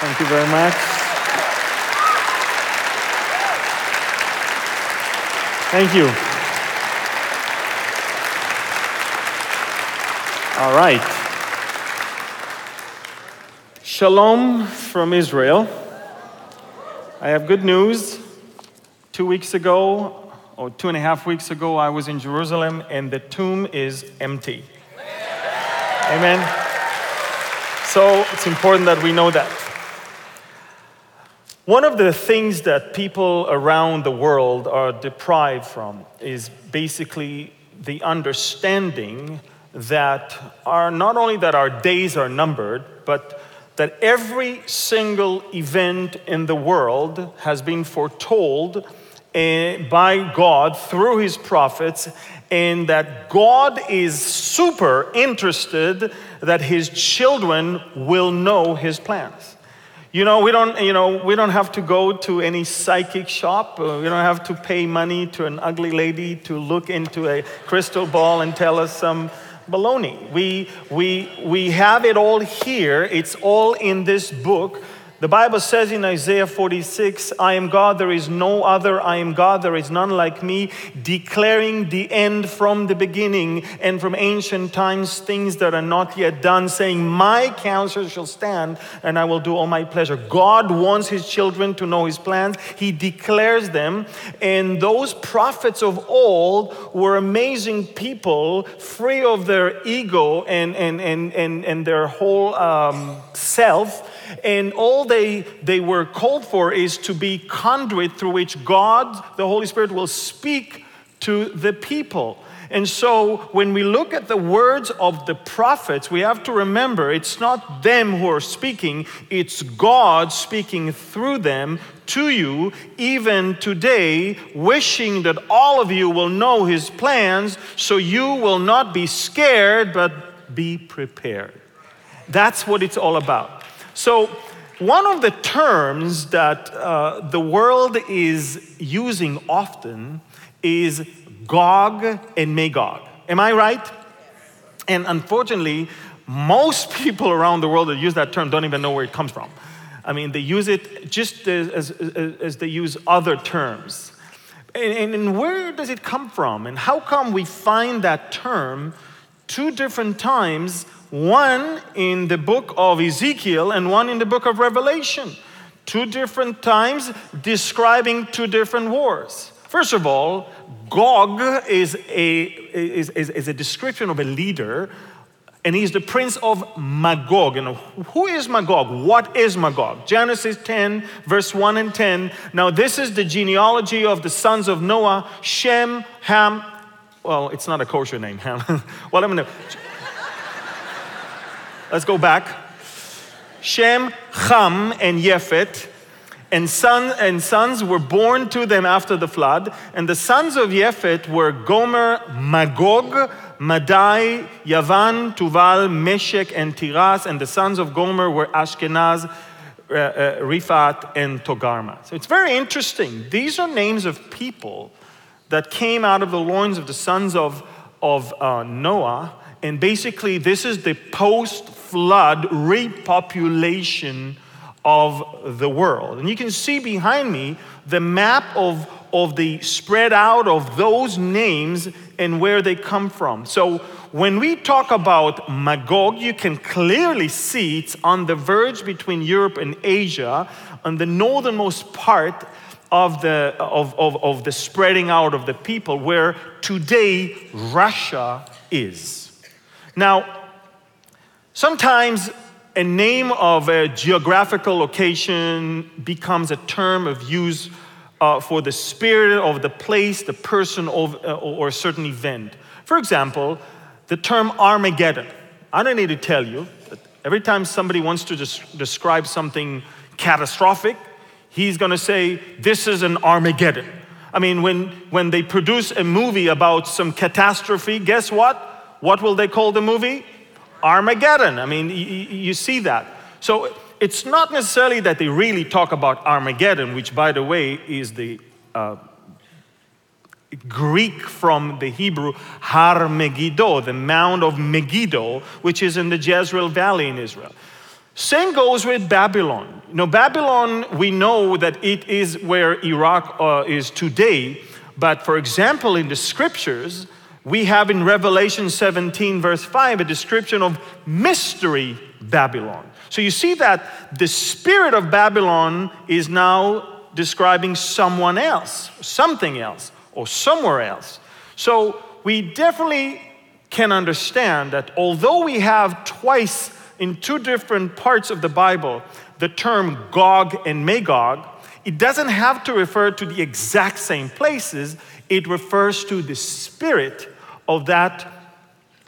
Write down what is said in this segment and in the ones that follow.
Thank you very much. Thank you. All right. Shalom from Israel. I have good news. Two weeks ago, or two and a half weeks ago, I was in Jerusalem and the tomb is empty. Amen. So it's important that we know that. One of the things that people around the world are deprived from is basically the understanding that are not only that our days are numbered, but that every single event in the world has been foretold eh, by God through his prophets, and that God is super interested that his children will know his plans. You know, we don't, you know, we don't have to go to any psychic shop. Uh, we don't have to pay money to an ugly lady to look into a crystal ball and tell us some baloney. We, we, we have it all here. It's all in this book. The Bible says in Isaiah 46, I am God, there is no other. I am God, there is none like me, declaring the end from the beginning and from ancient times, things that are not yet done, saying, My counsel shall stand and I will do all my pleasure. God wants his children to know his plans, he declares them. And those prophets of old were amazing people, free of their ego and, and, and, and, and their whole um, self and all they, they were called for is to be conduit through which God, the Holy Spirit, will speak to the people. And so when we look at the words of the prophets, we have to remember it's not them who are speaking, it's God speaking through them to you, even today, wishing that all of you will know his plans so you will not be scared, but be prepared. That's what it's all about. So, one of the terms that uh, the world is using often is Gog and Magog. Am I right? And unfortunately, most people around the world that use that term don't even know where it comes from. I mean, they use it just as, as, as they use other terms. And, and, where does it come from? And how come we find that term two different times one in the book of Ezekiel and one in the book of Revelation. Two different times describing two different wars. First of all, Gog is a, is, is, is a description of a leader, and he's the prince of Magog. And who is Magog? What is Magog? Genesis 10, verse 1 and 10. Now, this is the genealogy of the sons of Noah Shem, Ham. Well, it's not a kosher name, Ham. well, I'm going to. Let's go back. Shem, Ham, and Yefet, and, son, and sons were born to them after the flood. And the sons of Yefet were Gomer, Magog, Madai, Yavan, Tuval, Meshech, and Tiras. And the sons of Gomer were Ashkenaz, uh, uh, Riphat, and Togarma. So it's very interesting. These are names of people that came out of the loins of the sons of, of uh, Noah. And basically, this is the post flood repopulation of the world. And you can see behind me the map of, of the spread out of those names and where they come from. So when we talk about Magog, you can clearly see it's on the verge between Europe and Asia, on the northernmost part of the, of, of, of the spreading out of the people, where today Russia is. Now, Sometimes a name of a geographical location becomes a term of use uh, for the spirit of the place, the person, of, uh, or a certain event. For example, the term Armageddon. I don't need to tell you that every time somebody wants to des- describe something catastrophic, he's going to say, This is an Armageddon. I mean, when, when they produce a movie about some catastrophe, guess what? What will they call the movie? Armageddon. I mean, you see that. So it's not necessarily that they really talk about Armageddon, which, by the way, is the uh, Greek from the Hebrew Har Megiddo, the Mount of Megiddo, which is in the Jezreel Valley in Israel. Same goes with Babylon. You know, Babylon, we know that it is where Iraq uh, is today, but for example, in the scriptures, we have in Revelation 17, verse 5, a description of mystery Babylon. So you see that the spirit of Babylon is now describing someone else, something else, or somewhere else. So we definitely can understand that although we have twice in two different parts of the Bible the term Gog and Magog, it doesn't have to refer to the exact same places, it refers to the spirit of that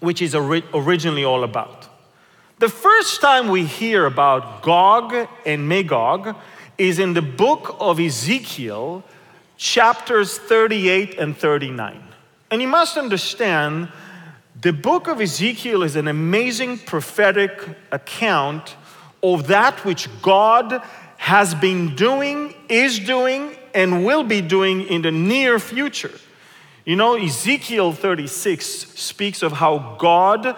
which is ori- originally all about. The first time we hear about Gog and Magog is in the book of Ezekiel, chapters 38 and 39. And you must understand the book of Ezekiel is an amazing prophetic account of that which God has been doing, is doing, and will be doing in the near future. You know, Ezekiel 36 speaks of how God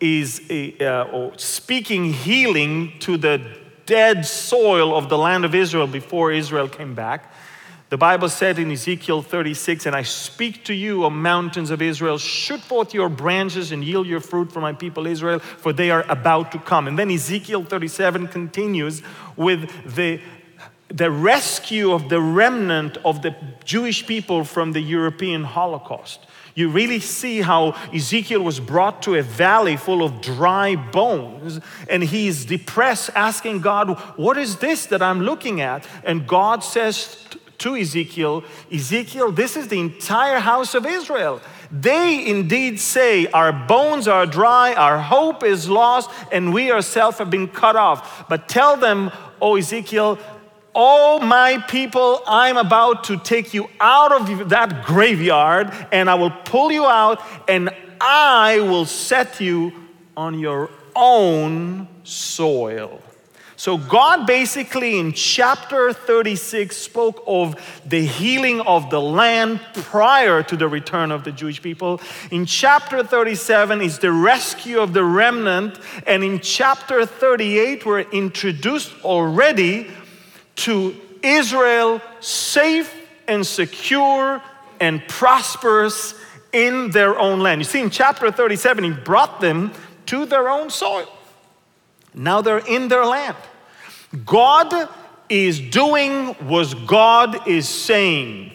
is uh, speaking healing to the dead soil of the land of Israel before Israel came back. The Bible said in Ezekiel 36, And I speak to you, O mountains of Israel, shoot forth your branches and yield your fruit for my people Israel, for they are about to come. And then Ezekiel 37 continues with the, the rescue of the remnant of the Jewish people from the European Holocaust. You really see how Ezekiel was brought to a valley full of dry bones, and he's depressed, asking God, What is this that I'm looking at? And God says to Ezekiel, Ezekiel, this is the entire house of Israel. They indeed say, Our bones are dry, our hope is lost, and we ourselves have been cut off. But tell them, O Ezekiel, Oh, my people, I'm about to take you out of that graveyard, and I will pull you out, and I will set you on your own soil. So, God basically in chapter 36 spoke of the healing of the land prior to the return of the Jewish people. In chapter 37 is the rescue of the remnant. And in chapter 38, we're introduced already to Israel safe and secure and prosperous in their own land. You see, in chapter 37, he brought them to their own soil. Now they're in their land. God is doing what God is saying.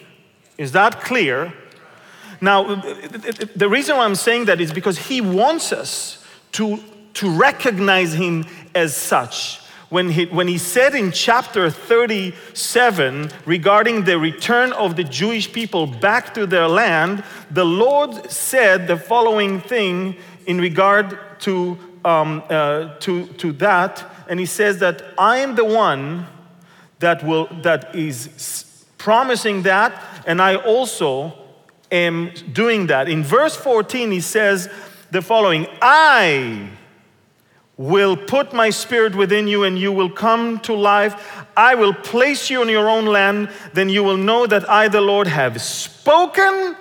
Is that clear? Now, the reason why I'm saying that is because He wants us to, to recognize Him as such. When he, when he said in chapter 37 regarding the return of the Jewish people back to their land, the Lord said the following thing in regard to, um, uh, to, to that and he says that I am the one that will that is promising that, and I also am doing that. In verse 14, he says the following: I will put my spirit within you and you will come to life. I will place you in your own land. Then you will know that I, the Lord, have spoken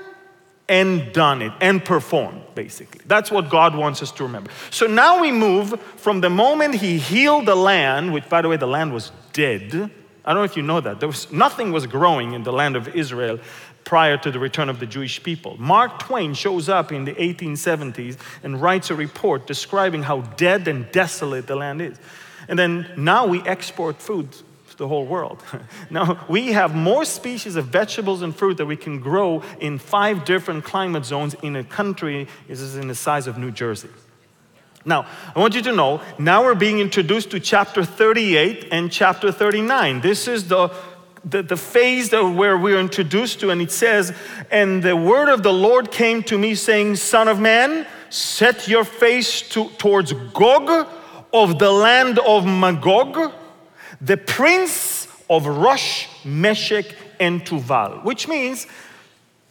and done it and performed, basically. That's what God wants us to remember. So now we move from the moment He healed the land, which, by the way, the land was dead. I don't know if you know that. There was, nothing was growing in the land of Israel prior to the return of the Jewish people. Mark Twain shows up in the 1870s and writes a report describing how dead and desolate the land is. And then now we export food to the whole world. now, we have more species of vegetables and fruit that we can grow in five different climate zones in a country is in the size of New Jersey. Now, I want you to know, now we're being introduced to chapter 38 and chapter 39. This is the the, the phase that where we're introduced to, and it says, And the word of the Lord came to me, saying, Son of man, set your face to, towards Gog of the land of Magog the prince of Rosh, Meshech, and Tuval, which means,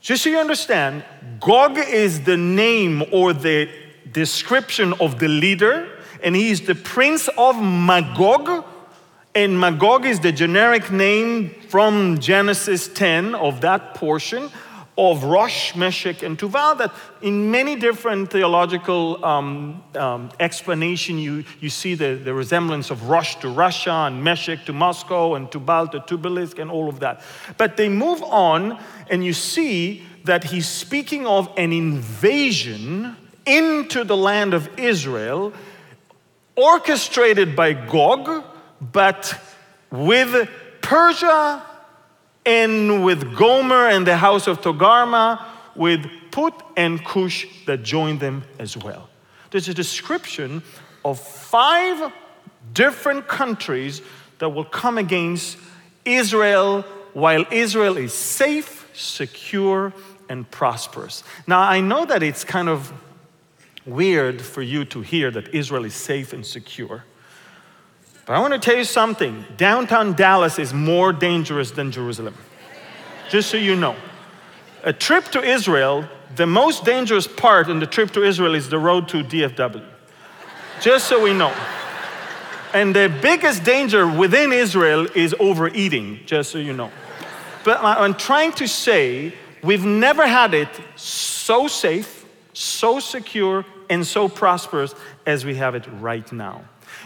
just so you understand, Gog is the name or the description of the leader, and he is the prince of Magog. And Magog is the generic name from Genesis 10 of that portion of Rosh, Meshech, and Tuval that in many different theological um, um, explanation you, you see the, the resemblance of Rosh to Russia and Meshech to Moscow and Tubal to Tobolsk and all of that. But they move on and you see that he's speaking of an invasion into the land of Israel orchestrated by Gog, but with Persia and with Gomer and the house of Togarma, with Put and Cush that joined them as well. There's a description of five different countries that will come against Israel while Israel is safe, secure, and prosperous. Now, I know that it's kind of weird for you to hear that Israel is safe and secure. But I want to tell you something downtown Dallas is more dangerous than Jerusalem. Just so you know. A trip to Israel, the most dangerous part in the trip to Israel is the road to DFW. Just so we know. And the biggest danger within Israel is overeating, just so you know. But I'm trying to say we've never had it so safe, so secure, and so prosperous as we have it right now.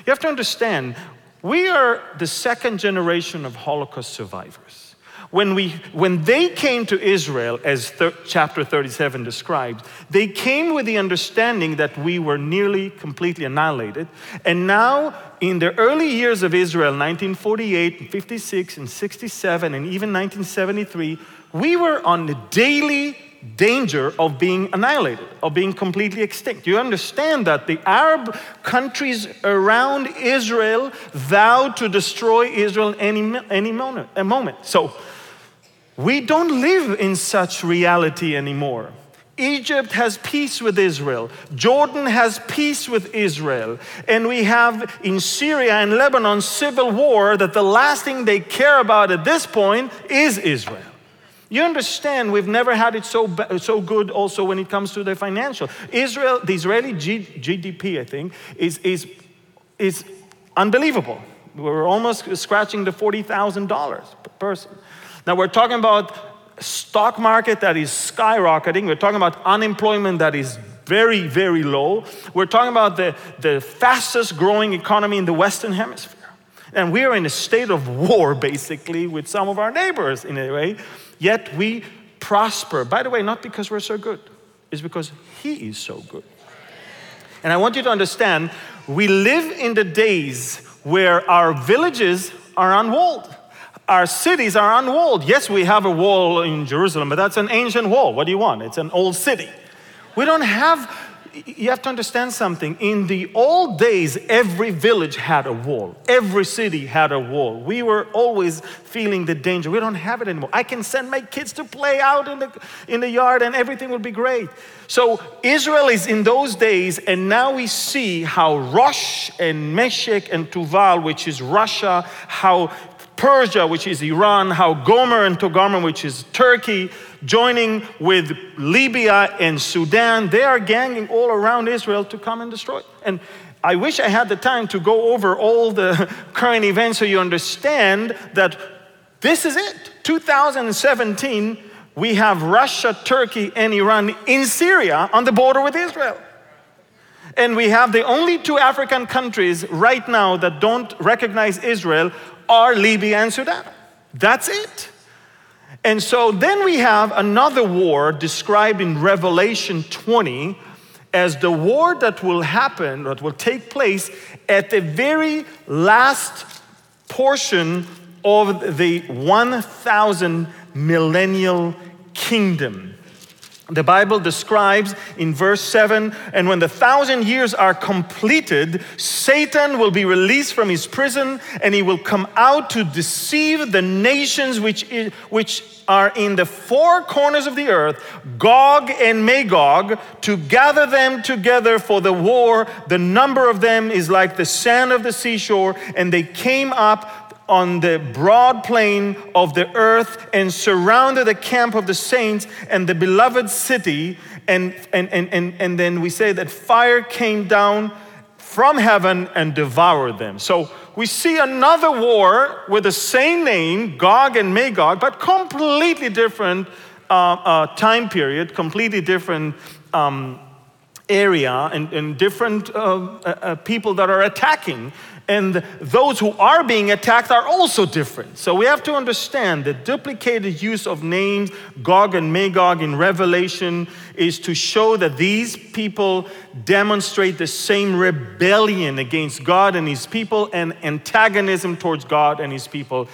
You have to understand, we are the second generation of Holocaust survivors. When, we, when they came to Israel, as thir- chapter 37 describes, they came with the understanding that we were nearly completely annihilated. And now, in the early years of Israel, 1948, and 56, and 67, and even 1973, we were on the daily danger of being annihilated, of being completely extinct. You understand that the Arab countries around Israel vowed to destroy Israel any, any moment, a moment. So we don't live in such reality anymore. Egypt has peace with Israel. Jordan has peace with Israel. And we have in Syria and Lebanon civil war that the last thing they care about at this point is Israel. You understand, we've never had it so, so good also when it comes to the financial. Israel, the Israeli G, GDP, I think, is, is, is unbelievable. We're almost scratching the $40,000 per person. Now we're talking about stock market that is skyrocketing. We're talking about unemployment that is very, very low. We're talking about the, the fastest growing economy in the Western Hemisphere. And we are in a state of war, basically, with some of our neighbors in a way. Yet we prosper. By the way, not because we're so good, it's because He is so good. And I want you to understand we live in the days where our villages are unwalled. Our cities are unwalled. Yes, we have a wall in Jerusalem, but that's an ancient wall. What do you want? It's an old city. We don't have you have to understand something. In the old days, every village had a wall, every city had a wall. We were always feeling the danger. We don't have it anymore. I can send my kids to play out in the, in the yard and everything will be great. So, Israel is in those days, and now we see how Rosh and Meshech and Tuval, which is Russia, how Persia, which is Iran, how Gomer and Togarmah, which is Turkey, joining with Libya and Sudan. They are ganging all around Israel to come and destroy. And I wish I had the time to go over all the current events so you understand that this is it. 2017, we have Russia, Turkey, and Iran in Syria on the border with Israel. And we have the only two African countries right now that don't recognize Israel are Libya and Sudan. That's it. And so then we have another war described in Revelation 20 as the war that will happen, that will take place at the very last portion of the 1,000 millennial kingdom. The Bible describes in verse 7 and when the thousand years are completed, Satan will be released from his prison and he will come out to deceive the nations which, is, which are in the four corners of the earth, Gog and Magog, to gather them together for the war. The number of them is like the sand of the seashore, and they came up on the broad plain of the earth and surrounded the camp of the saints and the beloved city. And, and, and, and, and then we say that fire came down from heaven and devoured them. So we see another war with the same name, Gog and Magog, but completely different uh, uh, time period, completely different um, area, and, and different uh, uh, uh, people that are attacking. And those who are being attacked are also different. So we have to understand the duplicated use of names, Gog and Magog in Revelation, is to show that these people demonstrate the same rebellion against God and his people and antagonism towards God and his people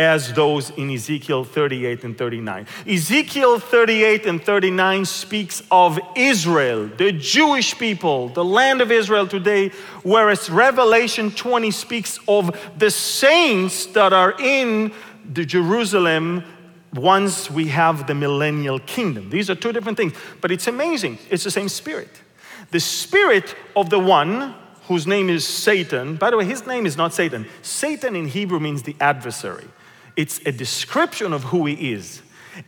as those in Ezekiel 38 and 39. Ezekiel 38 and 39 speaks of Israel, the Jewish people, the land of Israel today, whereas Revelation 20 speaks of the saints that are in the Jerusalem once we have the millennial kingdom. These are two different things, but it's amazing. It's the same spirit. The spirit of the one whose name is Satan, by the way, his name is not Satan. Satan in Hebrew means the adversary. It's a description of who he is.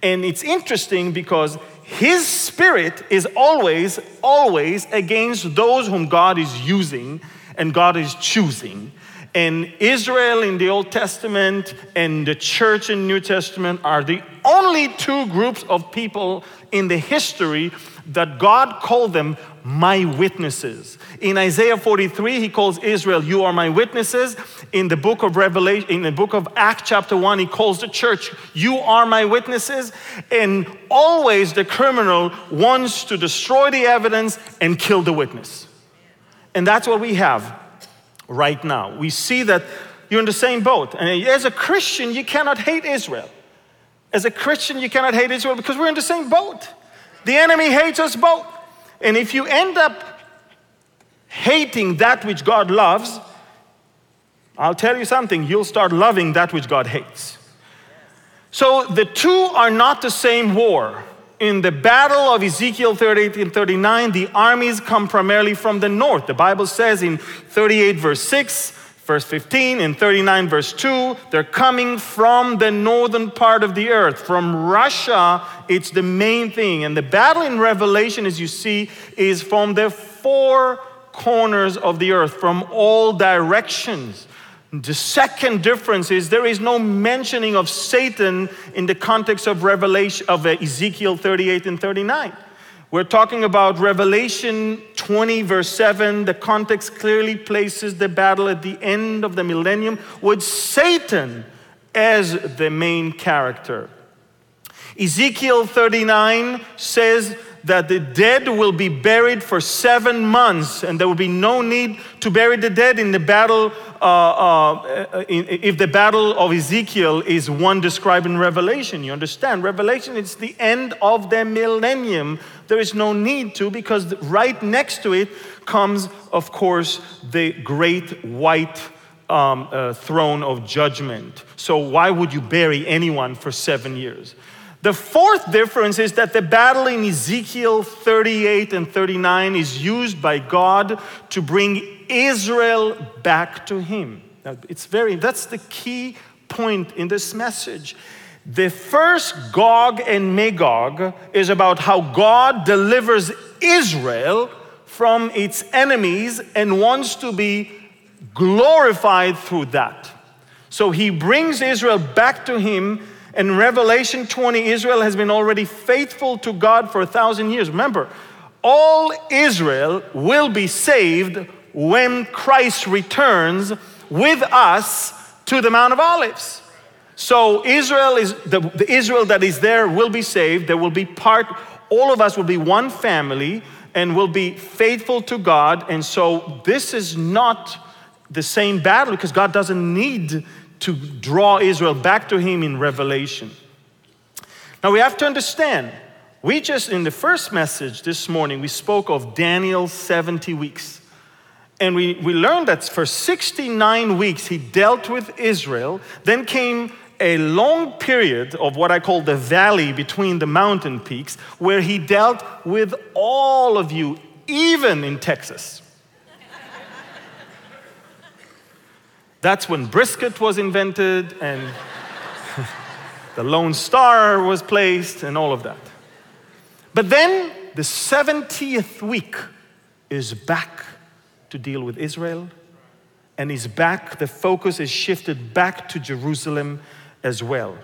And it's interesting because his spirit is always, always against those whom God is using and God is choosing. And Israel in the Old Testament and the church in New Testament are the only two groups of people in the history that God called them my witnesses. In Isaiah 43, he calls Israel, You are my witnesses. In the book of Revelation, in the book of Acts, chapter 1, he calls the church, You are my witnesses. And always the criminal wants to destroy the evidence and kill the witness. And that's what we have right now. We see that you're in the same boat. And as a Christian, you cannot hate Israel. As a Christian, you cannot hate Israel because we're in the same boat. The enemy hates us both. And if you end up hating that which God loves, I'll tell you something, you'll start loving that which God hates. So the two are not the same war. In the battle of Ezekiel 38 and 39, the armies come primarily from the north. The Bible says in 38, verse 6, Verse 15 and 39, verse 2, they're coming from the northern part of the earth. From Russia, it's the main thing. And the battle in Revelation, as you see, is from the four corners of the earth, from all directions. The second difference is there is no mentioning of Satan in the context of Revelation of uh, Ezekiel 38 and 39. We're talking about Revelation 20, verse 7. The context clearly places the battle at the end of the millennium with Satan as the main character. Ezekiel 39 says that the dead will be buried for seven months, and there will be no need to bury the dead in the battle. Uh, uh, in, if the battle of Ezekiel is one described in Revelation, you understand? Revelation is the end of the millennium. There is no need to, because right next to it comes, of course, the great white um, uh, throne of judgment. So, why would you bury anyone for seven years? The fourth difference is that the battle in Ezekiel 38 and 39 is used by God to bring Israel back to Him. Now, it's very, that's the key point in this message. The first Gog and Magog is about how God delivers Israel from its enemies and wants to be glorified through that. So he brings Israel back to him in Revelation 20, Israel has been already faithful to God for a thousand years. Remember, all Israel will be saved when Christ returns with us to the Mount of Olives. So Israel is the, the, Israel that is there will be saved. There will be part, all of us will be one family and will be faithful to God. And so this is not the same battle because God doesn't need to draw Israel back to Him in Revelation. Now we have to understand, we just, in the first message this morning, we spoke of Daniel's 70 weeks. And we, we learned that for 69 weeks he dealt with Israel. Then came a long period of what I call the valley between the mountain peaks, where he dealt with all of you, even in Texas. That's when brisket was invented and the Lone Star was placed and all of that. But then the 70th week is back to deal with Israel and is back, the focus is shifted back to Jerusalem as well.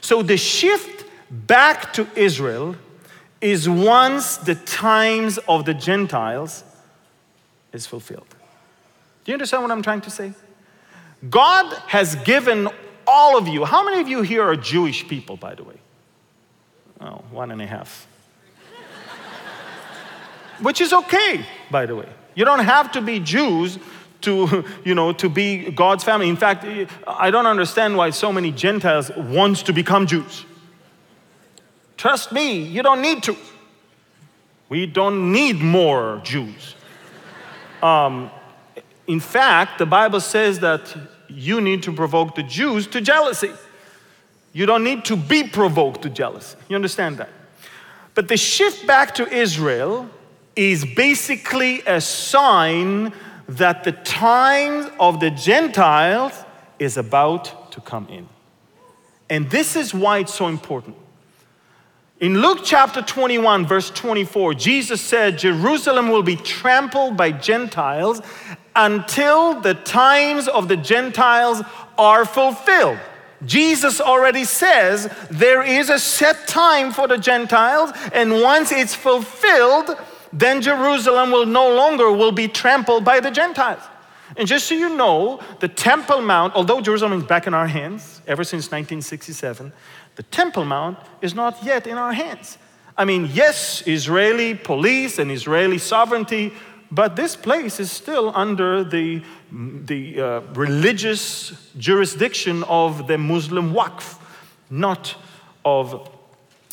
So the shift back to Israel is once the times of the Gentiles is fulfilled. Do you understand what I'm trying to say? God has given all of you, how many of you here are Jewish people, by the way? Oh, one and a half. Which is okay, by the way. You don't have to be Jews to, you know, to be God's family. In fact, I don't understand why so many Gentiles wants to become Jews. Trust me, you don't need to. We don't need more Jews. Um, in fact, the Bible says that you need to provoke the Jews to jealousy. You don't need to be provoked to jealousy. You understand that? But the shift back to Israel is basically a sign that the time of the Gentiles is about to come in. And this is why it's so important. In Luke chapter 21, verse 24, Jesus said, Jerusalem will be trampled by Gentiles until the times of the Gentiles are fulfilled. Jesus already says there is a set time for the Gentiles, and once it's fulfilled, then Jerusalem will no longer will be trampled by the Gentiles. And just so you know, the Temple Mount, although Jerusalem is back in our hands ever since 1967, the Temple Mount is not yet in our hands. I mean, yes, Israeli police and Israeli sovereignty, but this place is still under the, the uh, religious jurisdiction of the Muslim Waqf, not of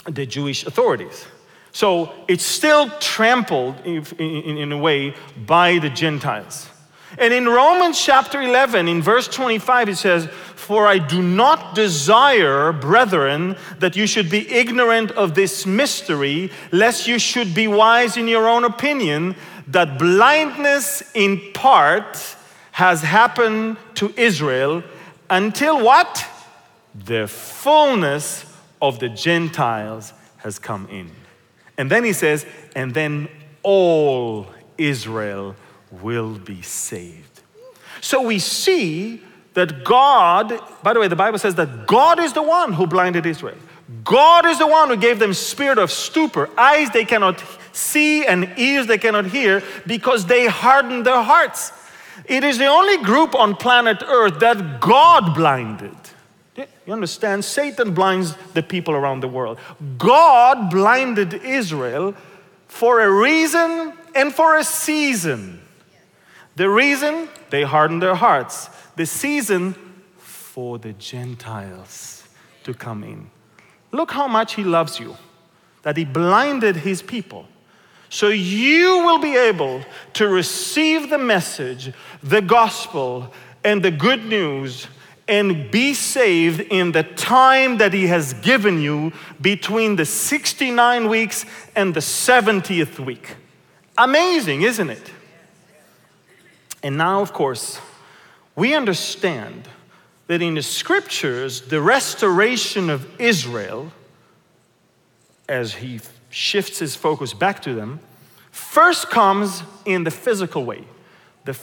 the Jewish authorities. So it's still trampled in, in, in, a way by the Gentiles. And in Romans chapter 11, in verse 25, it says, For I do not desire, brethren, that you should be ignorant of this mystery, lest you should be wise in your own opinion, that blindness in part has happened to Israel until what? The fullness of the Gentiles has come in. And then he says, and then all Israel will be saved. So we see that God, by the way, the Bible says that God is the one who blinded Israel. God is the one who gave them spirit of stupor, eyes they cannot see and ears they cannot hear because they hardened their hearts. It is the only group on planet Earth that God blinded. You understand? Satan blinds the people around the world. God blinded Israel for a reason and for a season. The reason, they hardened their hearts. The season, for the Gentiles to come in. Look how much He loves you, that He blinded His people. So you will be able to receive the message, the gospel, and the good news and be saved in the time that He has given you between the 69 weeks and the 70th week. Amazing, isn't it? And now, of course, we understand that in the scriptures, the restoration of Israel, as he shifts his focus back to them, first comes in the physical way. The,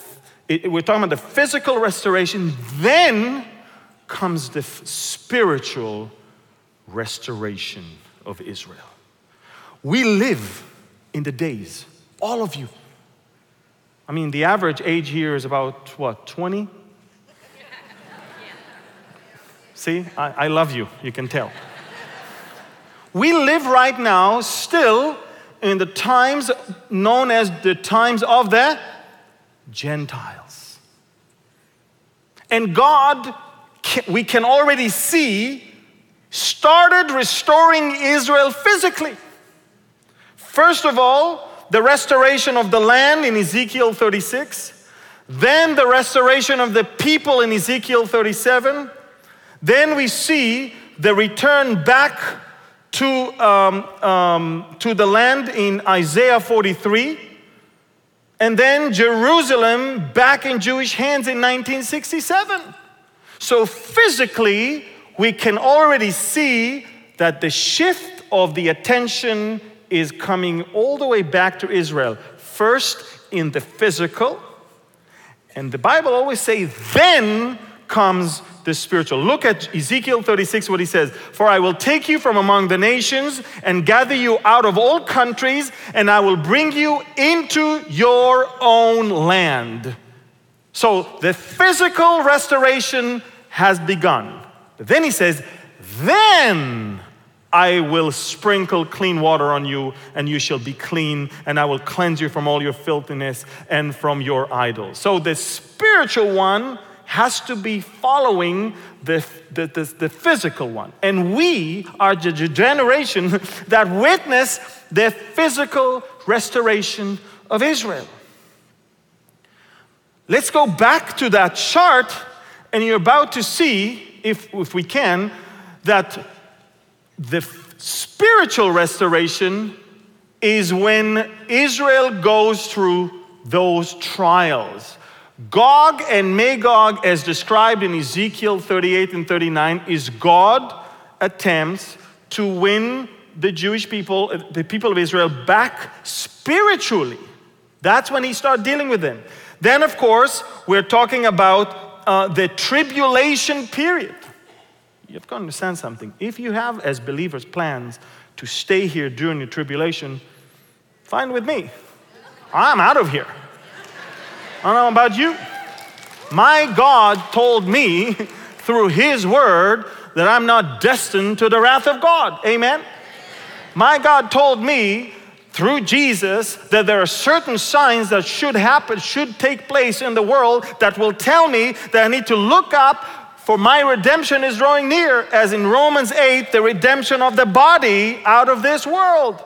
it, we're talking about the physical restoration, then comes the spiritual restoration of Israel. We live in the days, all of you. I mean, the average age here is about what, 20? See, I, I love you, you can tell. We live right now still in the times known as the times of the Gentiles. And God we can already see started restoring Israel physically. First of all, the restoration of the land in Ezekiel 36, then the restoration of the people in Ezekiel 37. Then we see the return back to, um, um, to the land in Isaiah 43. And then Jerusalem back in Jewish hands in 1967. So physically, we can already see that the shift of the attention is coming all the way back to Israel. First in the physical, and the Bible always say then comes the spiritual. Look at Ezekiel 36, what he says For I will take you from among the nations and gather you out of all countries, and I will bring you into your own land. So the physical restoration has begun. But then he says, Then I will sprinkle clean water on you, and you shall be clean, and I will cleanse you from all your filthiness and from your idols. So the spiritual one has to be following the, the, the, the, physical one. And we are the generation that witness the physical restoration of Israel. Let's go back to that chart, and you're about to see, if, if we can, that the spiritual restoration is when Israel goes through those trials. Gog and Magog, as described in Ezekiel 38 and 39, is God attempts to win the Jewish people, the people of Israel, back spiritually. That's when he starts dealing with them. Then, of course, we're talking about uh, the tribulation period. You have got to understand something. If you have, as believers, plans to stay here during the tribulation, fine with me. I'm out of here. I don't know about you. My God told me through His word that I'm not destined to the wrath of God. Amen? My God told me through Jesus that there are certain signs that should happen, should take place in the world that will tell me that I need to look up for my redemption is drawing near, as in Romans 8, the redemption of the body out of this world.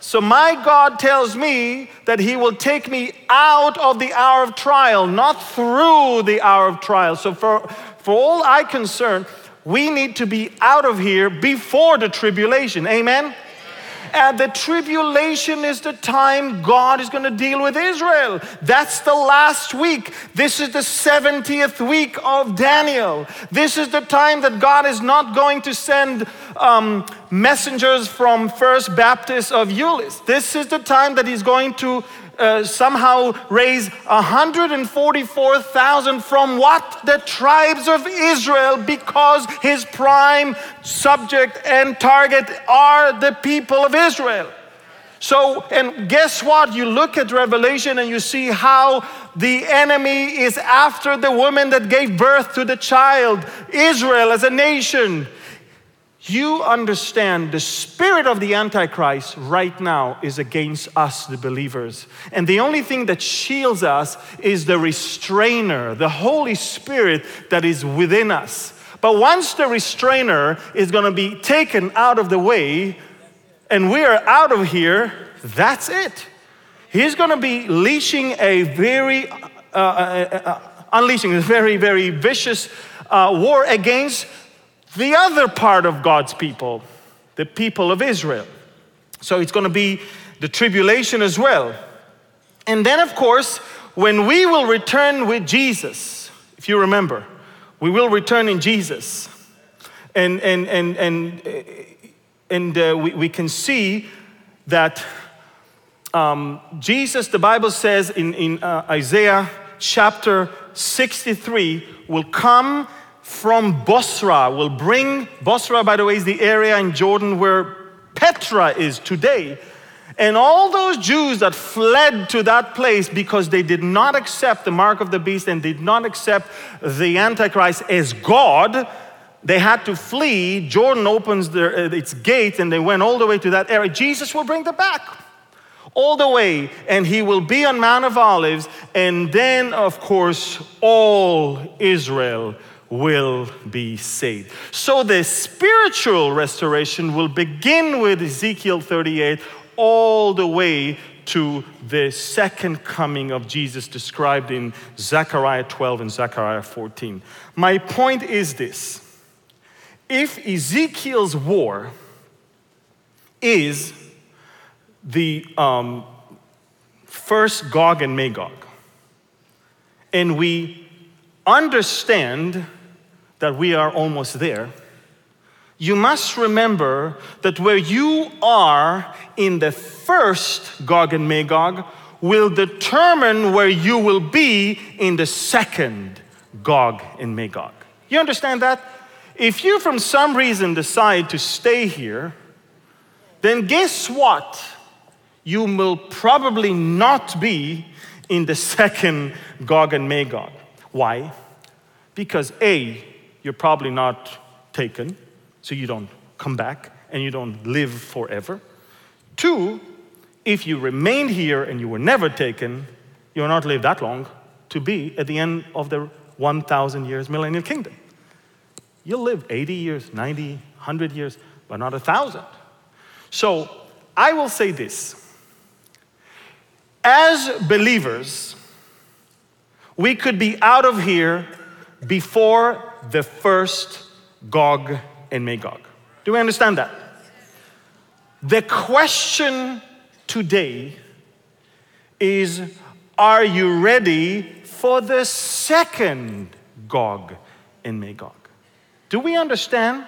So my God tells me that He will take me out of the hour of trial, not through the hour of trial. So for, for all I concern, we need to be out of here before the tribulation. Amen? And the tribulation is the time God is going to deal with Israel. That's the last week. This is the 70th week of Daniel. This is the time that God is not going to send um, messengers from First Baptist of Euless. This is the time that He's going to uh, somehow raise 144,000 from what? The tribes of Israel, because his prime subject and target are the people of Israel. So, and guess what? You look at Revelation and you see how the enemy is after the woman that gave birth to the child, Israel as a nation you understand the spirit of the Antichrist right now is against us, the believers. And the only thing that shields us is the restrainer, the Holy Spirit that is within us. But once the restrainer is going to be taken out of the way and we are out of here, that's it. He's going to be leashing a very, uh, uh, uh, unleashing a very, very vicious uh, war against the other part of God's people, the people of Israel. So it's going to be the tribulation as well. And then, of course, when we will return with Jesus, if you remember, we will return in Jesus. And, and, and, and, and uh, we, we can see that um, Jesus, the Bible says in, in uh, Isaiah chapter 63, will come from Bosra will bring, Bosra, by the way, is the area in Jordan where Petra is today. And all those Jews that fled to that place because they did not accept the mark of the beast and did not accept the Antichrist as God, they had to flee. Jordan opens their, uh, its gates and they went all the way to that area. Jesus will bring them back all the way, and he will be on Mount of Olives. And then, of course, all Israel will be saved. So the spiritual restoration will begin with Ezekiel 38 all the way to the second coming of Jesus described in Zechariah 12 and Zechariah 14. My point is this if Ezekiel's war is the um, first Gog and Magog, and we understand that we are almost there, you must remember that where you are in the first Gog and Magog will determine where you will be in the second Gog and Magog. You understand that? If you, from some reason, decide to stay here, then guess what? You will probably not be in the second Gog and Magog. Why? Because A, you're probably not taken, so you don't come back and you don't live forever. Two, if you remained here and you were never taken, you will not live that long to be at the end of the 1,000 years millennial kingdom. You'll live 80 years, 90, 100 years, but not a thousand. So I will say this as believers, we could be out of here before the first Gog and Magog. Do we understand that? The question today is Are you ready for the second Gog and Magog? Do we understand?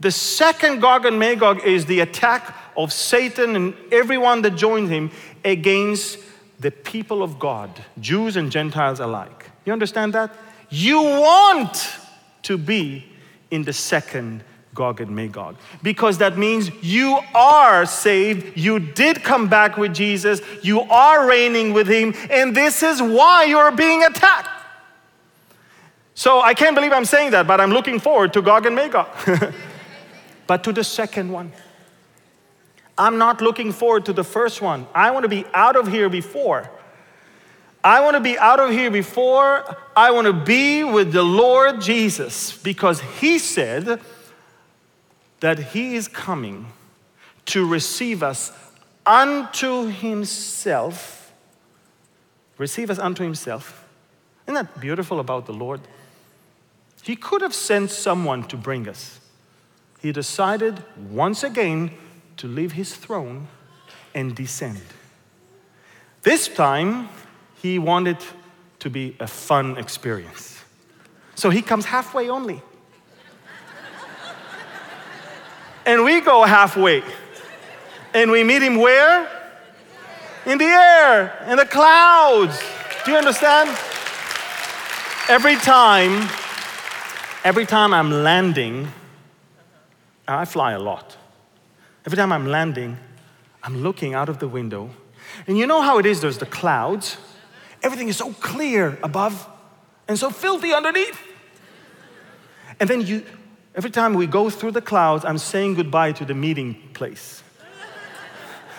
The second Gog and Magog is the attack of Satan and everyone that joined him against the people of God, Jews and Gentiles alike. You understand that? You want to be in the second Gog and Magog because that means you are saved, you did come back with Jesus, you are reigning with him, and this is why you're being attacked. So I can't believe I'm saying that, but I'm looking forward to Gog and Magog. but to the second one. I'm not looking forward to the first one. I want to be out of here before. I want to be out of here before. I want to be with the Lord Jesus because He said that He is coming to receive us unto Himself. Receive us unto Himself. Isn't that beautiful about the Lord? He could have sent someone to bring us. He decided once again to leave his throne and descend. This time, he wanted to be a fun experience. So he comes halfway only. and we go halfway. And we meet him where? In the air, in the clouds. Do you understand? Every time, every time I'm landing, I fly a lot. Every time I'm landing, I'm looking out of the window. And you know how it is there's the clouds. Everything is so clear above and so filthy underneath. And then you, every time we go through the clouds, I'm saying goodbye to the meeting place.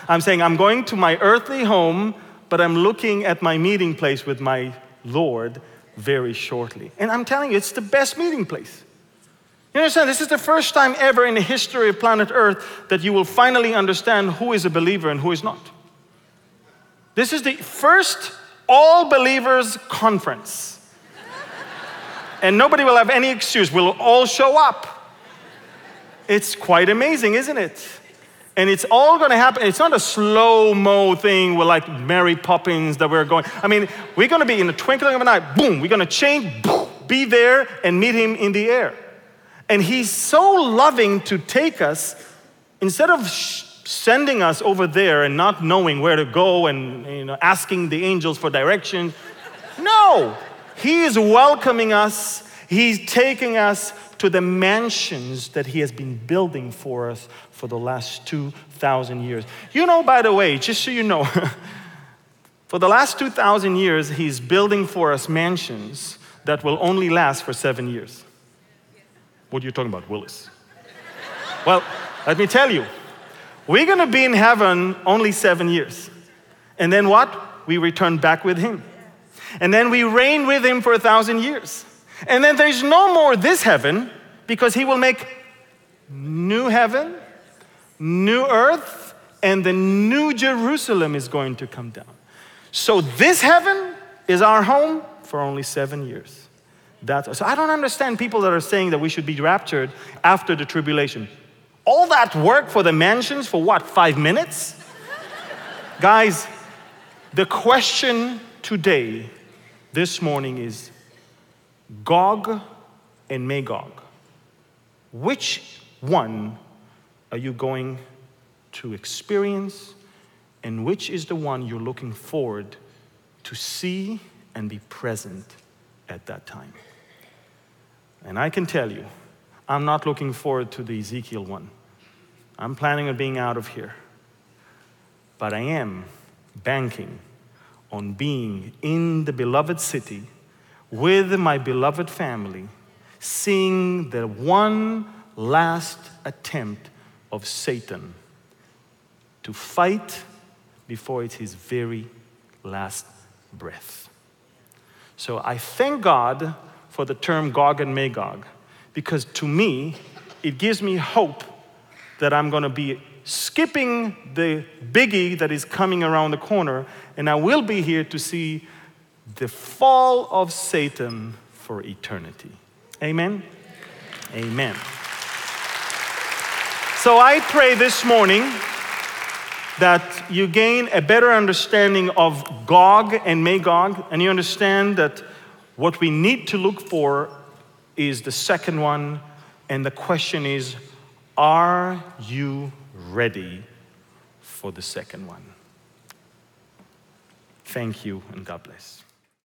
I'm saying, I'm going to my earthly home, but I'm looking at my meeting place with my Lord very shortly. And I'm telling you, it's the best meeting place. You understand? This is the first time ever in the history of planet Earth that you will finally understand who is a believer and who is not. This is the first all believers conference. and nobody will have any excuse. We'll all show up. It's quite amazing, isn't it? And it's all going to happen. It's not a slow mo thing with like Mary Poppins that we're going. I mean, we're going to be in the twinkling of an eye. Boom, we're going to change, boom, be there and meet him in the air. And he's so loving to take us, instead of sending us over there and not knowing where to go and you know, asking the angels for direction. No, he is welcoming us. He's taking us to the mansions that he has been building for us for the last 2,000 years. You know, by the way, just so you know, for the last 2,000 years, he's building for us mansions that will only last for seven years. What are you talking about, Willis? well, let me tell you, we're gonna be in heaven only seven years. And then what? We return back with him. And then we reign with him for a thousand years. And then there's no more this heaven because he will make new heaven, new earth, and the new Jerusalem is going to come down. So this heaven is our home for only seven years. That's, so I don't understand people that are saying that we should be raptured after the tribulation. All that work for the mansions for what, five minutes? Guys, the question today, this morning is Gog and Magog. Which one are you going to experience, and which is the one you're looking forward to see and be present at that time? And I can tell you, I'm not looking forward to the Ezekiel one. I'm planning on being out of here. But I am banking on being in the beloved city with my beloved family, seeing the one last attempt of Satan to fight before it's his very last breath. So I thank God for the term Gog and Magog because to me, it gives me hope that I'm going to be skipping the biggie that is coming around the corner, and I will be here to see the fall of Satan for eternity. Amen? Amen. So I pray this morning that you gain a better understanding of Gog and Magog, and you understand that what we need to look for is the second one, and the question is are you ready for the second one? Thank you, and God bless.